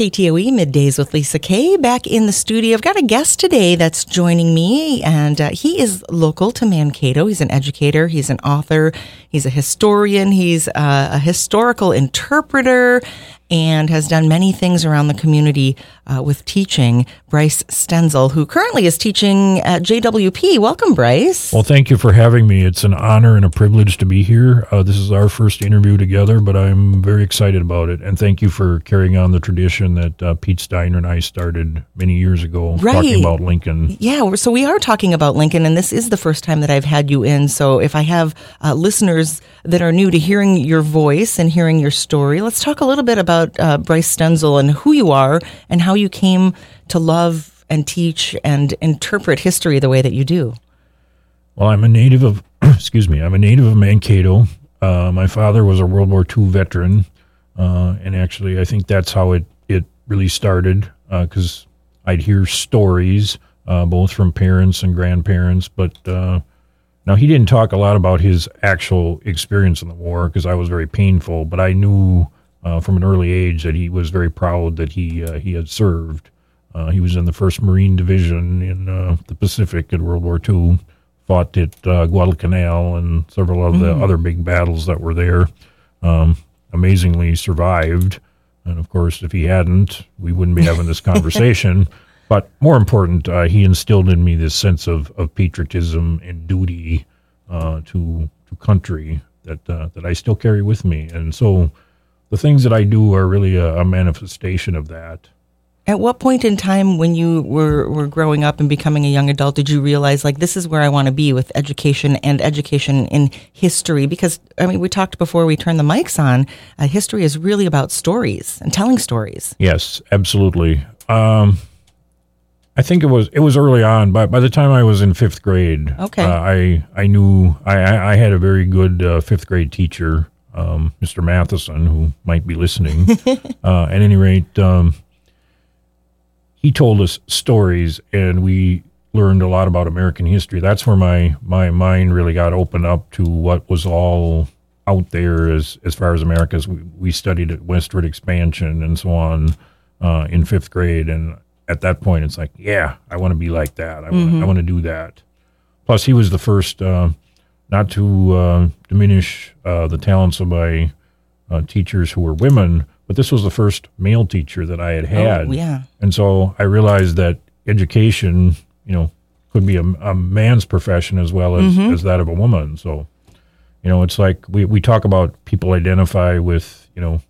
KTOE Middays with Lisa Kay back in the studio. I've got a guest today that's joining me, and uh, he is local to Mankato. He's an educator, he's an author, he's a historian, he's uh, a historical interpreter, and has done many things around the community uh, with teaching. Bryce Stenzel, who currently is teaching at JWP. Welcome, Bryce. Well, thank you for having me. It's an honor and a privilege to be here. Uh, this is our first interview together, but I'm very excited about it. And thank you for carrying on the tradition that uh, Pete Steiner and I started many years ago, Right. talking about Lincoln. Yeah, so we are talking about Lincoln, and this is the first time that I've had you in. So if I have uh, listeners that are new to hearing your voice and hearing your story, let's talk a little bit about uh, Bryce Stenzel and who you are and how you came to love and teach and interpret history the way that you do. Well, I'm a native of, excuse me, I'm a native of Mankato. Uh, my father was a World War II veteran, uh, and actually, I think that's how it it really started. Because I'd hear stories, uh, both from parents and grandparents, but uh, now he didn't talk a lot about his actual experience in the war because I was very painful. But I knew uh, from an early age that he was very proud that he uh, he had served. Uh, he was in the First Marine Division in uh, the Pacific in World War II. Fought at uh, Guadalcanal and several of the other big battles that were there. Um, amazingly survived, and of course, if he hadn't, we wouldn't be having this conversation. But more important, uh, he instilled in me this sense of, of patriotism and duty uh, to to country that uh, that I still carry with me. And so, the things that I do are really a, a manifestation of that. At what point in time when you were, were growing up and becoming a young adult did you realize like this is where I want to be with education and education in history? Because I mean, we talked before we turned the mics on. Uh, history is really about stories and telling stories. Yes, absolutely. Um, I think it was it was early on, but by the time I was in fifth grade, Okay. uh, I I knew I I had a very good uh, fifth grade teacher, um, Mr. Matheson, who might be listening. uh, at any rate, um, he told us stories, and we learned a lot about American history. That's where my my mind really got opened up to what was all out there as as far as America's. We, we studied at westward expansion and so on uh, in fifth grade, and at that point, it's like, yeah, I want to be like that. I want to do that. Plus, he was the first. Uh, not to uh, diminish uh, the talents of my uh, teachers who were women, but this was the first male teacher that I had had. Oh, yeah. And so I realized that education, you know, could be a, a man's profession as well as, Mm-hmm. as that of a woman. So, you know, it's like we, we talk about people identify with, you know,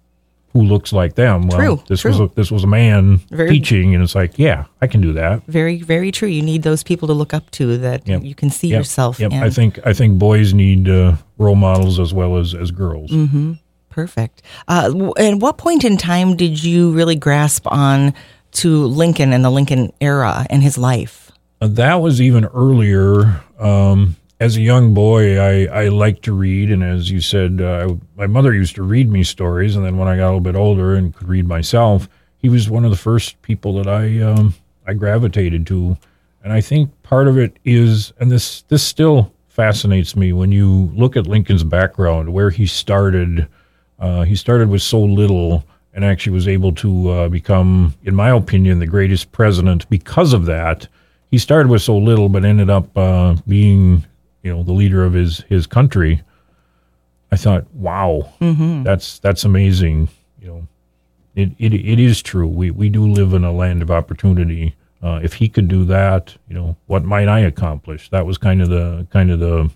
who looks like them. Well, True, this was a, this was a man Very- teaching, and it's like, yeah, I can do that. Very, very true. You need those people to look up to that Yep. you can see Yep, yourself Yep. in. I think I think boys need uh, role models as well as as girls. Mm-hmm. Perfect. Uh, at what point in time did you really grasp on to Lincoln and the Lincoln era and his life? Uh, That was even earlier. Um, as a young boy, I, I liked to read, and as you said, uh, my mother used to read me stories. And then when I got a little bit older and could read myself, he was one of the first people that I um, I gravitated to. And I think part of it is, and this this still fascinates me when you look at Lincoln's background, where he started. Uh, he started with so little and actually was able to uh, become, in my opinion, the greatest president because of that. He started with so little, but ended up uh, being, you know, the leader of his his country. I thought, wow, that's that's amazing. You know, it, it it is true. We we do live in a land of opportunity. Uh, if he could do that, you know, what might I accomplish? That was kind of the kind of the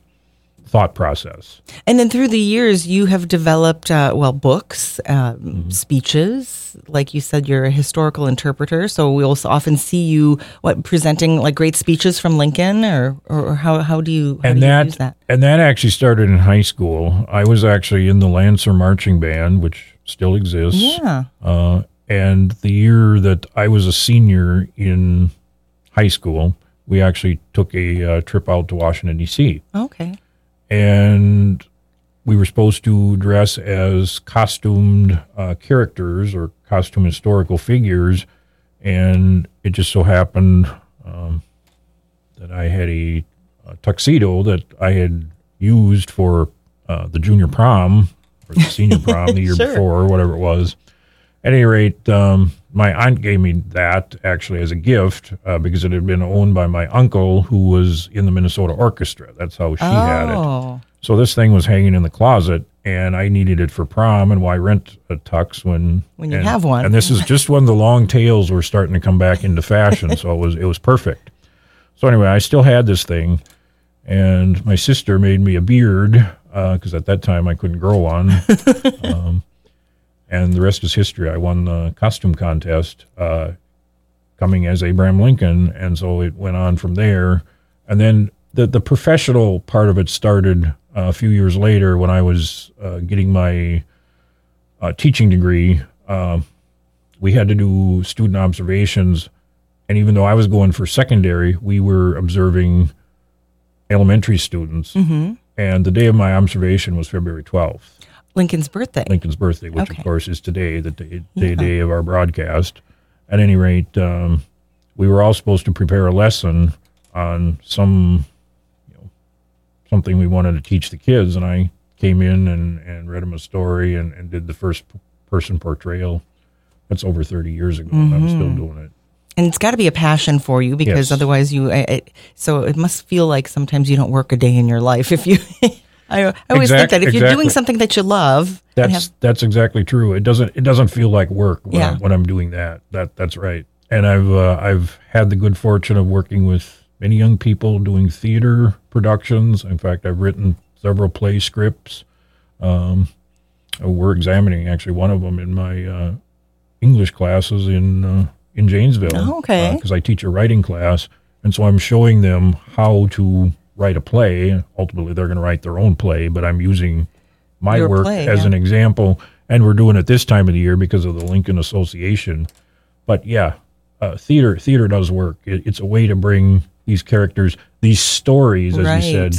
thought process. And then through the years, you have developed, uh, well, books, um, Mm-hmm. speeches. Like you said, you're a historical interpreter. So we also often see you what presenting like great speeches from Lincoln, or or how how do you how and do you that, use that? and that actually started in high school. I was actually in the Lancer marching band, which still exists. Yeah. Uh, and the year that I was a senior in high school, we actually took a uh, trip out to Washington D.C. Okay. And we were supposed to dress as costumed uh, characters or costume historical figures, and it just so happened um, that I had a, a tuxedo that I had used for uh, the junior prom or the senior prom the year Sure. before, or whatever it was. At any rate, um, my aunt gave me that actually as a gift uh, because it had been owned by my uncle who was in the Minnesota Orchestra. That's how she had it. Oh, So this thing was hanging in the closet, and I needed it for prom. And why rent a tux when When you and- have one. And this is just when the long tails were starting to come back into fashion. so it was it was perfect. So anyway, I still had this thing, and my sister made me a beard because at that time I couldn't grow one. um, and the rest is history. I won the costume contest, uh, coming as Abraham Lincoln, and so it went on from there. And then the the professional part of it started uh, a few years later when I was uh, getting my uh, teaching degree. Um we had to do student observations, and even though I was going for secondary, we were observing elementary students. Mm-hmm. And the day of my observation was February twelfth. Lincoln's birthday. Lincoln's birthday, which Okay. of course is today, the day, Yeah. day, day of our broadcast. At any rate, um, we were all supposed to prepare a lesson on some, you know, something we wanted to teach the kids, and I came in and, and read them a story and, and did the first person portrayal. That's over 30 years ago, and I'm still doing it. And it's got to be a passion for you because Yes. otherwise you. So it must feel like sometimes you don't work a day in your life if you. I, I always think that if you're doing something that you love, That's have, that's exactly true. It doesn't it doesn't feel like work when, Yeah. I'm, when I'm doing that. That that's right. And I've uh, I've had the good fortune of working with many young people doing theater productions. In fact, I've written several play scripts. Um, we're examining actually one of them in my uh, English classes in uh, in Janesville. Oh, okay. Because I teach a writing class, and so I'm showing them how to write a play. Ultimately, they're going to write their own play, but I'm using my Your work play, as yeah. an example, and we're doing it this time of the year because of the Lincoln Association. But yeah, uh, theater theater does work. It, it's a way to bring these characters, these stories, as you said,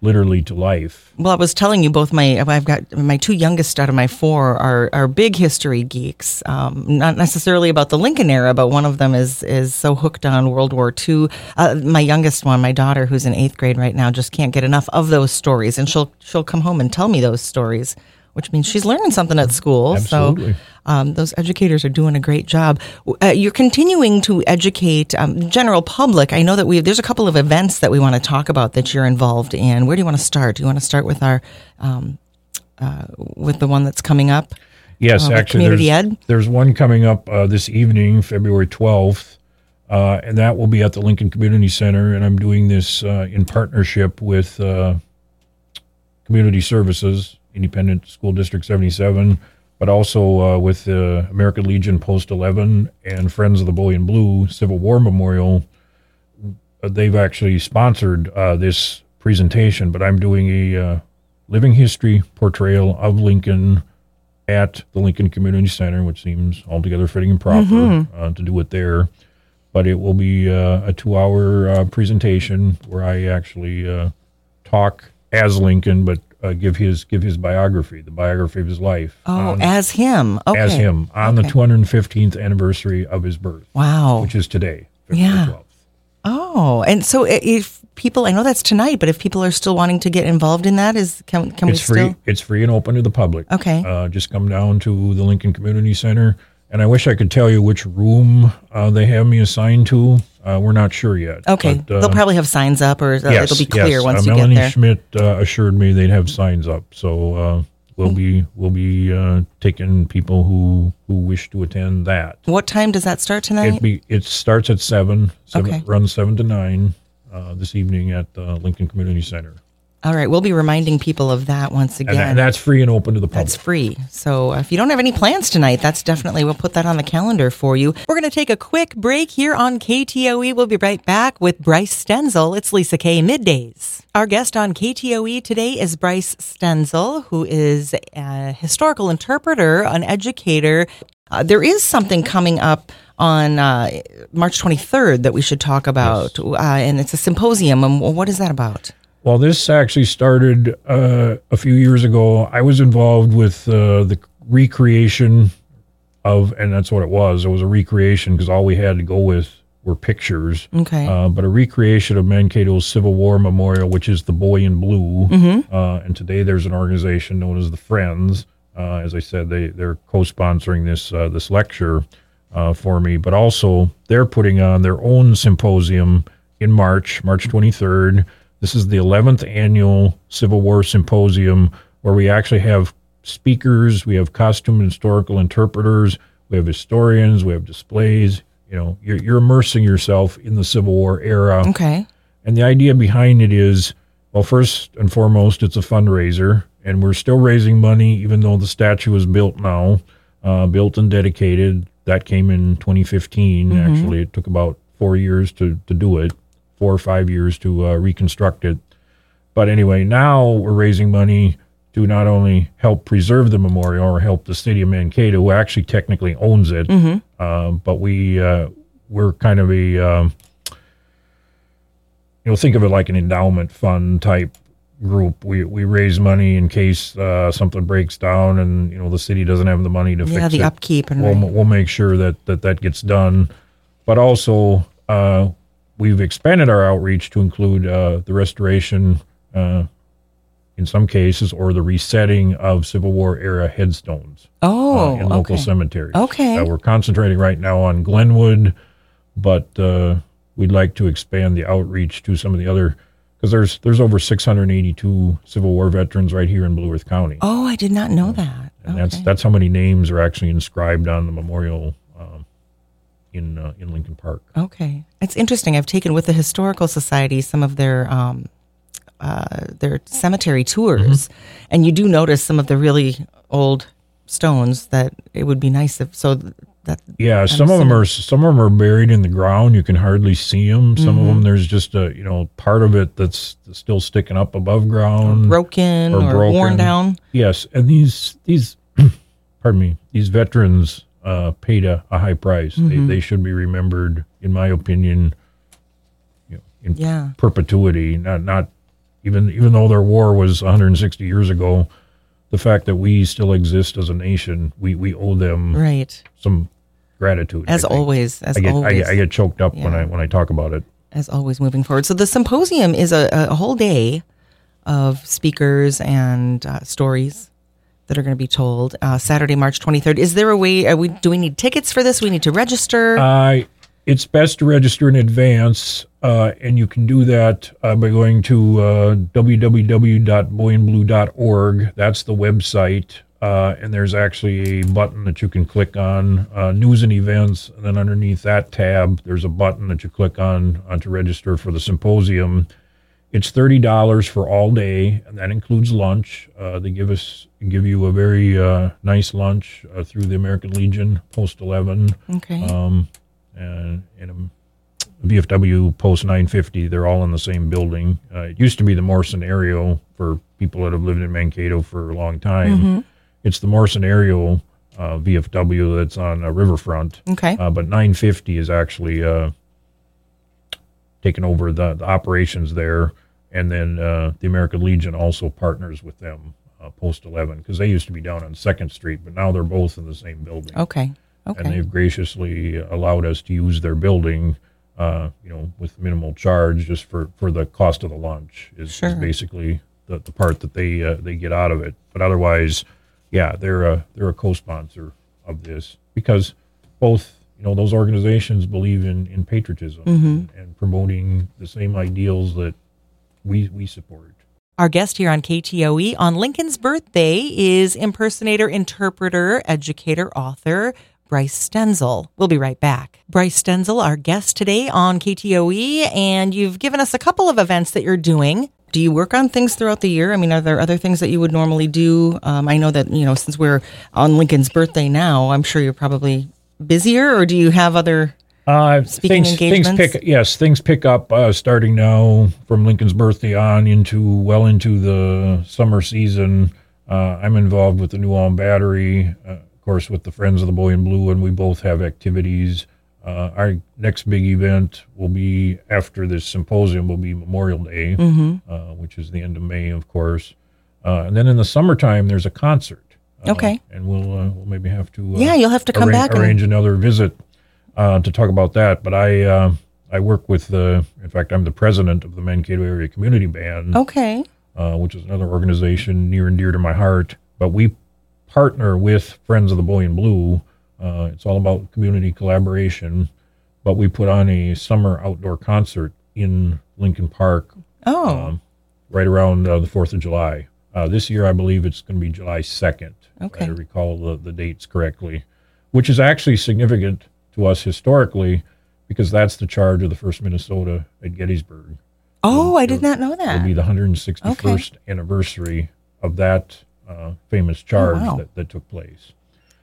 literally to life. Well, I was telling you both my I've got my two youngest out of my four are are big history geeks. Um, not necessarily about the Lincoln era, but one of them is is so hooked on World War II. Uh, my youngest one, my daughter, who's in eighth grade right now, just can't get enough of those stories, and she'll she'll come home and tell me those stories. Which means she's learning something at school. Absolutely. So um, those educators are doing a great job. Uh, you're continuing to educate um, general public. I know that we there's a couple of events that we want to talk about that you're involved in. Where do you want to start? Do you want to start with our um, uh, with the one that's coming up? Yes, Uh, actually, community there's, ed? there's one coming up uh, this evening, February 12th, uh, and that will be at the Lincoln Community Center. And I'm doing this uh, in partnership with uh, Community Services, Independent School District 77, but also uh, with the American Legion Post 11 and Friends of the Boy in Blue Civil War Memorial. They've actually sponsored uh, this presentation, but I'm doing a uh, living history portrayal of Lincoln at the Lincoln Community Center, which seems altogether fitting and proper uh, to do it there. But it will be uh, a two hour uh, presentation where I actually uh, talk as Lincoln, but uh, give his give his biography, the biography of his life. Oh, on- as him. Okay. as him on Okay. the 215th anniversary of his birth, Wow. which is today, February Yeah. 12th. Oh, and so if people, I know that's tonight, but if people are still wanting to get involved in that, is can can It's we free. still? It's free and open to the public. Okay. Uh, just come down to the Lincoln Community Center, and I wish I could tell you which room uh, they have me assigned to. Uh, we're not sure yet. Okay, But, uh, they'll probably have signs up, or uh, yes, it'll be clear yes. once uh, you Melanie get there. Melanie Schmidt uh, assured me they'd have signs up, so uh, we'll be we'll be uh, taking people who who wish to attend that. What time does that start tonight? It be it starts at seven. seven Okay. Runs seven to nine uh, this evening at the Lincoln Community Center, All right, we'll be reminding people of that once and, again. that- and that's free and open to the public. That's free. So uh, if you don't have any plans tonight, that's definitely, we'll put that on the calendar for you. We're going to take a quick break here on KTOE. We'll be right back with Bryce Stenzel. It's Lisa K. Middays. Our guest on KTOE today is Bryce Stenzel, who is a historical interpreter, an educator. Uh, there is something coming up on uh, March 23rd that we should talk about, uh, and it's a symposium. And what is that about? Well, this actually started uh, a few years ago. I was involved with uh, the recreation of, and that's what it was. It was a recreation because all we had to go with were pictures. Okay. Uh, but a recreation of Mankato's Civil War Memorial, which is the Boy in Blue. Uh, and today there's an organization known as the Friends. Uh, as I said, they they're co-sponsoring this uh, this lecture. uh, for me. But also, they're putting on their own symposium in March, March 23rd. This is the 11th annual Civil War Symposium, where we actually have speakers, we have costume and historical interpreters, we have historians, we have displays. You know, you're, you're immersing yourself in the Civil War era. Okay. And the idea behind it is well, first and foremost, it's a fundraiser, and we're still raising money, even though the statue is built now, uh, built and dedicated. That came in 2015. Actually, it took about four years to, to do it, four or five years to uh, reconstruct it. But anyway, now we're raising money to not only help preserve the memorial or help the city of Mankato, who actually technically owns it, uh, but we uh, we're kind of a um, you know think of it like an endowment fund type group. We we raise money in case uh, something breaks down and you know the city doesn't have the money to Yeah, fix the it upkeep and we'll, we'll make sure that, that that gets done. But also, uh, we've expanded our outreach to include uh, the restoration, uh, in some cases, or the resetting of Civil War era headstones oh, uh, in local okay. cemeteries. Okay. Uh, we're concentrating right now on Glenwood, but uh, we'd like to expand the outreach to some of the other because there's there's over 682 Civil War veterans right here in Blue Earth County. Oh, I did not know that. And that's Okay. that's how many names are actually inscribed on the memorial in uh, in Lincoln Park. Okay, it's interesting. I've taken with the historical society some of their um, uh, their cemetery tours, and you do notice some of the really old stones that it would be nice if so th- that Yeah, some of them are some of them are buried in the ground. You can hardly see them. Some of them there's just a you know part of it that's still sticking up above ground. broken or or, worn down. Yes, and these these pardon me these veterans uh, paid a, a high price. They, they should be remembered, in my opinion, you know, in Yeah. perpetuity. Not not even even though their war was 160 years ago, the fact that we still exist as a nation, we we owe them Right. some gratitude. As always, as I get, I always, get I get choked up when I when I talk about it. as always, moving forward. So the symposium is a, a whole day of speakers and uh, stories that are going to be told. Uh, Saturday, March twenty third. Is there a way? We? Do we need tickets for this? We need to register. Uh, it's best to register in advance, uh, and you can do that uh, by going to uh, www.boyinblue.org. That's the website, uh, and there's actually a button that you can click on, uh, news and events, and then underneath that tab, there's a button that you click on to register for the symposium. It's thirty dollars for all day, and that includes lunch. Uh, they give us give you a very uh, nice lunch uh, through the American Legion Post Eleven okay. um, and, and um, VFW Post 950. They're all in the same building. Uh, it used to be the Morrison Aerie for people that have lived in Mankato for a long time. It's the Morrison Aerie uh, VFW that's on a riverfront. okay. Uh, but 950 is actually uh, taken over the, the operations there. And then uh, the American Legion also partners with them, uh, Post 11, because they used to be down on 2nd Street, but now they're both in the same building okay. Okay. and they've graciously allowed us to use their building, uh, you know, with minimal charge, just for, for the cost of the lunch is, Sure. is basically the, the part that they uh, they get out of it. But otherwise, yeah, they're a they're a co-sponsor of this because both you know those organizations believe in in patriotism and, and promoting the same ideals that we we support. Our guest here on KTOE on Lincoln's birthday is impersonator, interpreter, educator, author Bryce Stenzel. We'll be right back. Bryce Stenzel, our guest today on KTOE, and you've given us a couple of events that you're doing. Do you work on things throughout the year? I mean, are there other things that you would normally do? Um, I know that, you know, since we're on Lincoln's birthday now, I'm sure you're probably busier, or do you have other Uh, Speaking things, things engagements? pick yes, things pick up uh, starting now from Lincoln's birthday on into well into the summer season. Uh, I'm involved with the New Ulm Battery, uh, of course, with the Friends of the Boy in Blue, and we both have activities. Uh, our next big event will be after this symposium will be Memorial Day, uh, which is the end of May, of course. Uh, and then in the summertime, there's a concert. Uh, Okay. And we'll uh, we'll maybe have to uh, Yeah, you'll have to come arrange, back and- arrange another visit uh, to talk about that. But I uh, I work with the in fact I'm the president of the Mankato Area Community Band, Okay. uh, which is another organization near and dear to my heart. But we partner with Friends of the Boy in Blue Uh, it's all about community collaboration. But we put on a summer outdoor concert in Lincoln Park Oh, um, right around uh, the 4th of July. Uh, this year, I believe it's going to be July 2nd. Okay. If I recall the, the dates correctly, which is actually significant to us historically because that's the charge of the first Minnesota at Gettysburg. oh, I did not know that. It'll be the 161st anniversary of that uh, famous charge Oh, wow. that, that took place.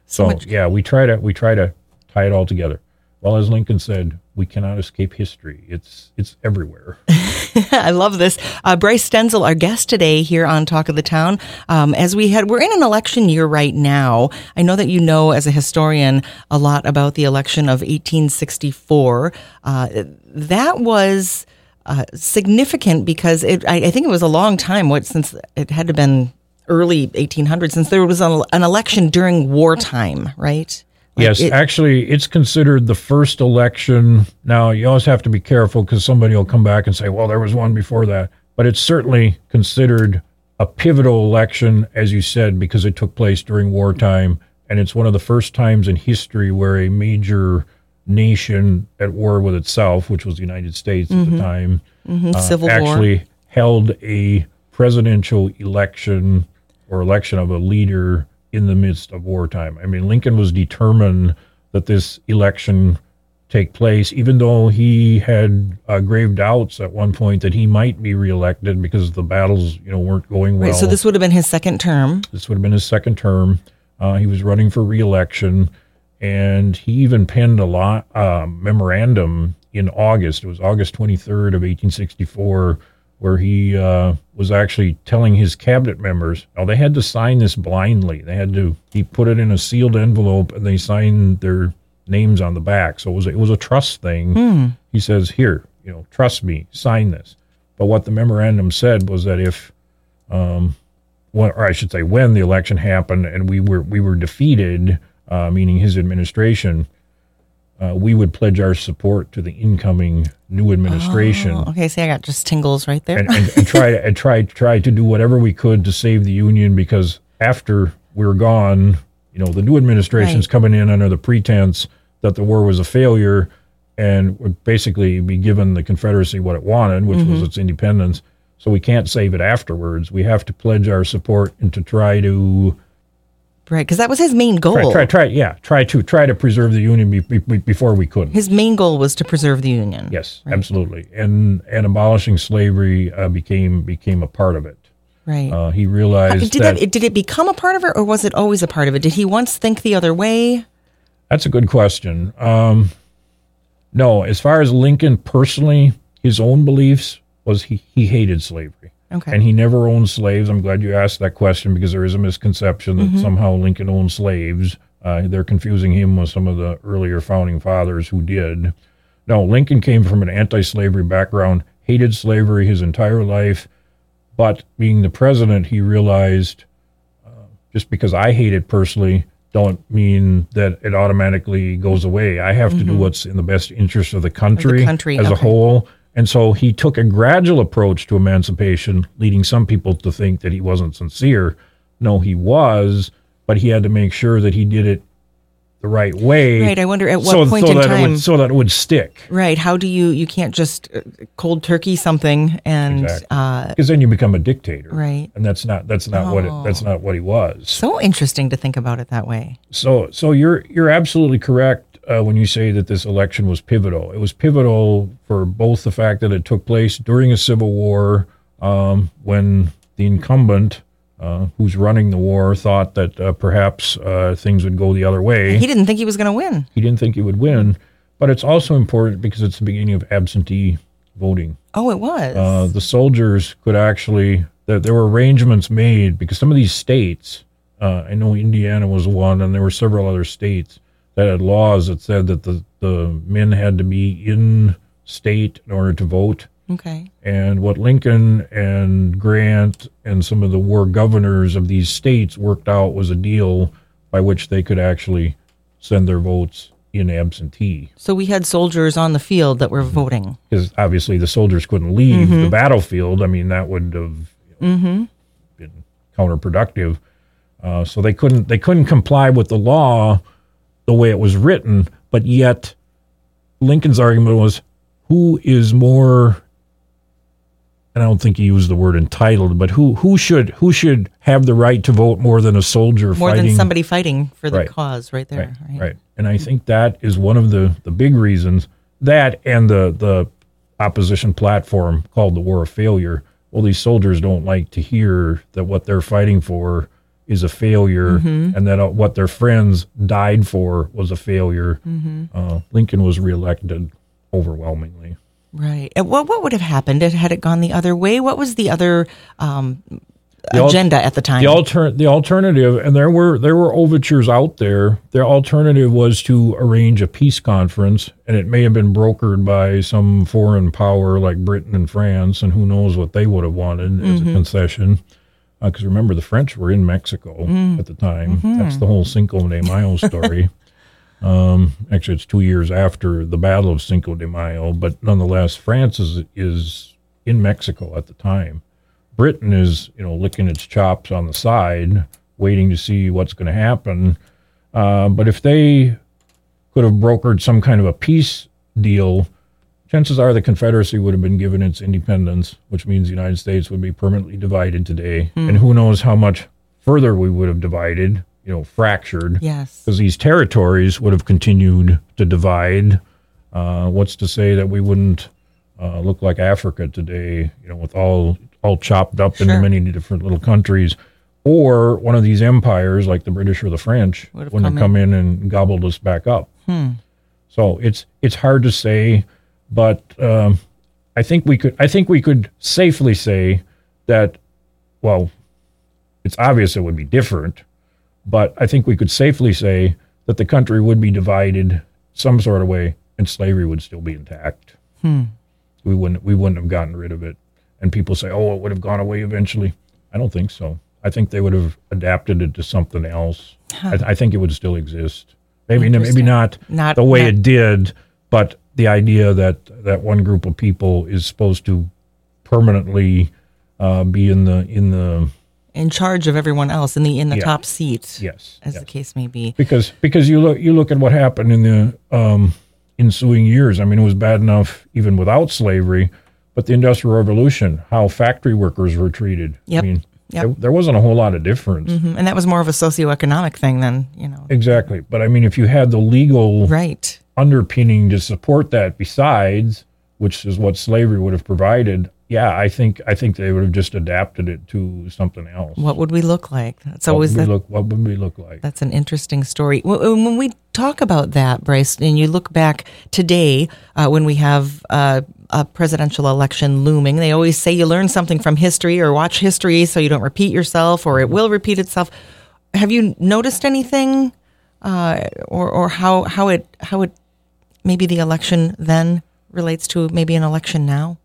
So So, yeah, we try to we try to tie it all together. Well, as Lincoln said, we cannot escape history. It's it's everywhere. I love this. Uh, Bryce Stenzel, our guest today here on Talk of the Town. Um, as we had, we're in an election year right now. I know that you know, as a historian, a lot about the election of 1864. Uh, that was uh, significant because it, I, I think it was a long time. What since it had to been early 1800s, since there was an election during wartime, right? Like yes, it- actually, it's considered the first election. Now, you always have to be careful because somebody will come back and say, "Well, there was one before that," but it's certainly considered a pivotal election, as you said, because it took place during wartime, and it's one of the first times in history where a major nation at war with itself, which was the United States at the time, mhm, uh, Civil War. actually held a presidential election or election of a leader in the midst of wartime. I mean, Lincoln was determined that this election take place, even though he had uh, grave doubts at one point that he might be reelected because the battles, you know, weren't going well. Right, so this would have been his second term. This would have been his second term. Uh, he was running for reelection, and he even penned a lot, uh, memorandum in August. It was August 23rd of 1864, where he uh, was actually telling his cabinet members. Now they had to sign this blindly. They had to. He put it in a sealed envelope, and they signed their names on the back. So it was it was a trust thing. He says, "Here, you know, trust me, sign this." But what the memorandum said was that if when, or I should say, when the election happened and we were we were defeated, uh, meaning his administration, uh, we would pledge our support to the incoming new administration Oh, okay, see, I got just tingles right there. and, and, and try to and try try to do whatever we could to save the union because after we're gone, you know, the new administration's Right. coming in under the pretense that the war was a failure and would basically be given the Confederacy what it wanted, which Mm-hmm. was its independence. So we can't save it afterwards. We have to pledge our support and to try to right, because that was his main goal. try, try, try yeah, try to try to preserve the union be, be, be- before we couldn't. His main goal was to preserve the union. Yes, absolutely. And and abolishing slavery uh, became became a part of it. Right. Uh, he realized did that it did it become a part of it, or was it always a part of it? Did he once think the other way? that's a good question. Um, no, as far as Lincoln personally, his own beliefs was he, he hated slavery. Okay. And he never owned slaves. I'm glad you asked that question because there is a misconception that Mm-hmm. somehow Lincoln owned slaves. Uh, they're confusing him with some of the earlier founding fathers who did. No, Lincoln came from an anti slavery background, hated slavery his entire life. But being the president, he realized uh, just because I hate it personally, don't mean that it automatically goes away. I have to do what's in the best interest of the country, Mm-hmm. country, as a whole. And so he took a gradual approach to emancipation, leading some people to think that he wasn't sincere. No, he was, but he had to make sure that he did it the right way. Right. I wonder at what so, point so in that time. would, so that it would stick. right. How do you you can't just uh, cold turkey something and Exactly. uh, Because then you become a dictator. Right. And that's not that's not what it, that's not what he was. so interesting to think about it that way. So, so you're you're absolutely correct uh, when you say that this election was pivotal. It was pivotal for both the fact that it took place during a civil war, um, when the incumbent, uh, who's running the war, thought that uh, perhaps uh, things would go the other way. He didn't think he was going to win. He didn't think he would win, but it's also important because it's the beginning of absentee voting. Oh, it was. Uh, the soldiers could actually there, there were arrangements made because some of these states uh, i know indiana was one and there were several other states that had laws that said that the, the men had to be in state in order to vote okay. and what lincoln and grant and some of the war governors of these states worked out was a deal by which they could actually send their votes in absentee So we had soldiers on the field that were mm-hmm. voting. because obviously the soldiers couldn't leave the mm-hmm. battlefield. I mean, that would have you know, mm-hmm. been counterproductive. Uh, so they couldn't they couldn't comply with the law the way it was written, but yet Lincoln's argument was who is more and I don't think he used the word entitled, but who who should who should have the right to vote more than a soldier More fighting than somebody fighting for the Right. cause right there. right, Right. right. And I think that is one of the the big reasons that and the the opposition platform called the war of failure. Well, these soldiers don't like to hear that what they're fighting for is a failure, Mm-hmm. and that uh, what their friends died for was a failure. Mm-hmm. Uh, Lincoln was reelected overwhelmingly. Right. And what what would have happened had it gone the other way? What was the other um, The al- agenda at the time? The alter the alternative, and there were there were overtures out there. Their alternative was to arrange a peace conference, and it may have been brokered by some foreign power like Britain and France, and who knows what they would have wanted as a concession. Because remember, the French were in Mexico at the time. That's the whole Cinco de Mayo story. um, actually, it's two years after the Battle of Cinco de Mayo, but nonetheless, France is is in Mexico at the time. Britain is, you know, licking its chops on the side, waiting to see what's going to happen. Uh, but if they could have brokered some kind of a peace deal, chances are the Confederacy would have been given its independence, which means the United States would be permanently divided today. And who knows how much further we would have divided, you know, fractured yes. because these territories would have continued to divide. Uh, what's to say that we wouldn't uh, look like Africa today, you know, with all all chopped up into Sure. many different little countries, or one of these empires like the British or the French Would have would have come come in and gobbled us back up. So it's it's hard to say, but um, I think we could I think we could safely say that well, it's obvious it would be different, but I think we could safely say that the country would be divided some sort of way, and slavery would still be intact. We wouldn't we wouldn't have gotten rid of it. And people say, "Oh, it would have gone away eventually." I don't think so. I think they would have adapted it to something else. I, I think it would still exist. Maybe maybe not, Not- the way not- it did, but the idea that that one group of people is supposed to permanently uh, be in the in the In charge of everyone else in the in the Yeah. top seat. yes As yes. the case may be. because because you look you look at what happened in the um, ensuing years. I mean, it was bad enough even without slavery, but the Industrial Revolution, how factory workers were treated. Yep. I mean, Yep. there, there wasn't a whole lot of difference. Mhm. And that was more of a socioeconomic thing than, you know. Exactly, but I mean, if you had the legal Right. Underpinning to support that, besides which is what slavery would have provided. Yeah, I think I think they would have just adapted it to something else. What would we look like? That's What always would we the, look? What would we look like? That's an interesting story. When we talk about that, Bryce, and you look back today uh, when we have uh, a presidential election looming, they always say you learn something from history or watch history so you don't repeat yourself or it will repeat itself. Have you noticed anything, uh, or or how how it how it maybe the election then relates to maybe an election now?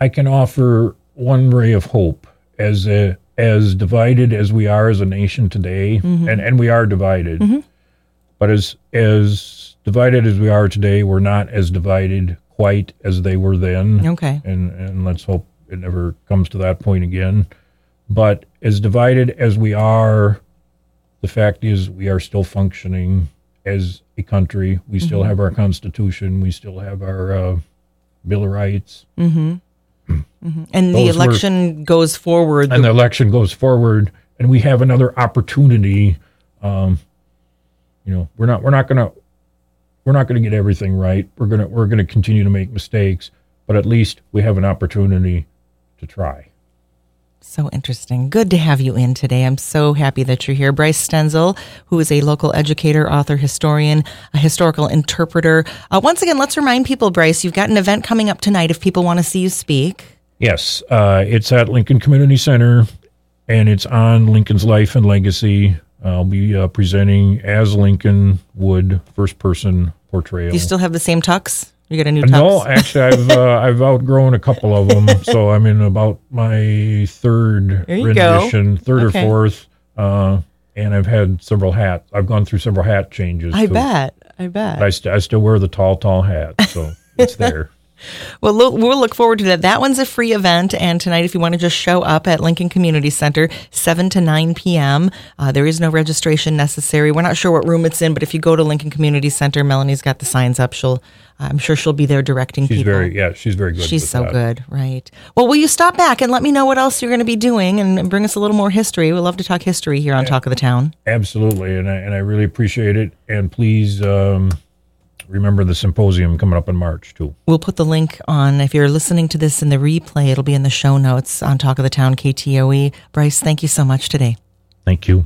I can offer one ray of hope as a, as divided as we are as a nation today, mm-hmm. and, and we are divided. Mm-hmm. But as as divided as we are today, we're not as divided quite as they were then. Okay. And and let's hope it never comes to that point again. But as divided as we are, the fact is we are still functioning as a country. We still have our constitution. We still have our uh, Bill of Rights. And the Those were- election goes forward. and the election goes forward and we have another opportunity um, you know we're not we're not gonna we're not gonna get everything right we're gonna we're gonna continue to make mistakes but at least we have an opportunity to try So interesting. Good to have you in today. I'm so happy that you're here. Bryce Stenzel, who is a local educator, author, historian, a historical interpreter. Uh, once again, let's remind people, Bryce, you've got an event coming up tonight if people want to see you speak. yes uh, it's at lincoln community center and it's on lincoln's life and legacy i'll be uh, presenting as lincoln would first person portrayal Do you still have the same tux? You got a new tux? No, actually, I've uh, I've outgrown a couple of them, so I'm in about my third you go. rendition, third Okay. or fourth, uh, and I've had several hats. I've gone through several hat changes. I too. bet. I bet. I, st- I still wear the tall, tall hat, so it's there. Well, look, we'll look forward to that. That one's a free event. And tonight, if you want to just show up at Lincoln Community Center, 7 to 9 p.m., uh, there is no registration necessary. We're not sure what room it's in, but if you go to Lincoln Community Center, Melanie's got the signs up. She'll, I'm sure she'll be there directing She's people. very, yeah, she's very good. She's so that. good, right? Well, will you stop back and let me know what else you're going to be doing and bring us a little more history? We love to talk history here on Talk of the Town. Absolutely, and I, and I really appreciate it. And please um, remember the symposium coming up in March too. We'll put the link on. If you're listening to this in the replay, it'll be in the show notes on Talk of the Town KTOE. Bryce, thank you so much today. Thank you.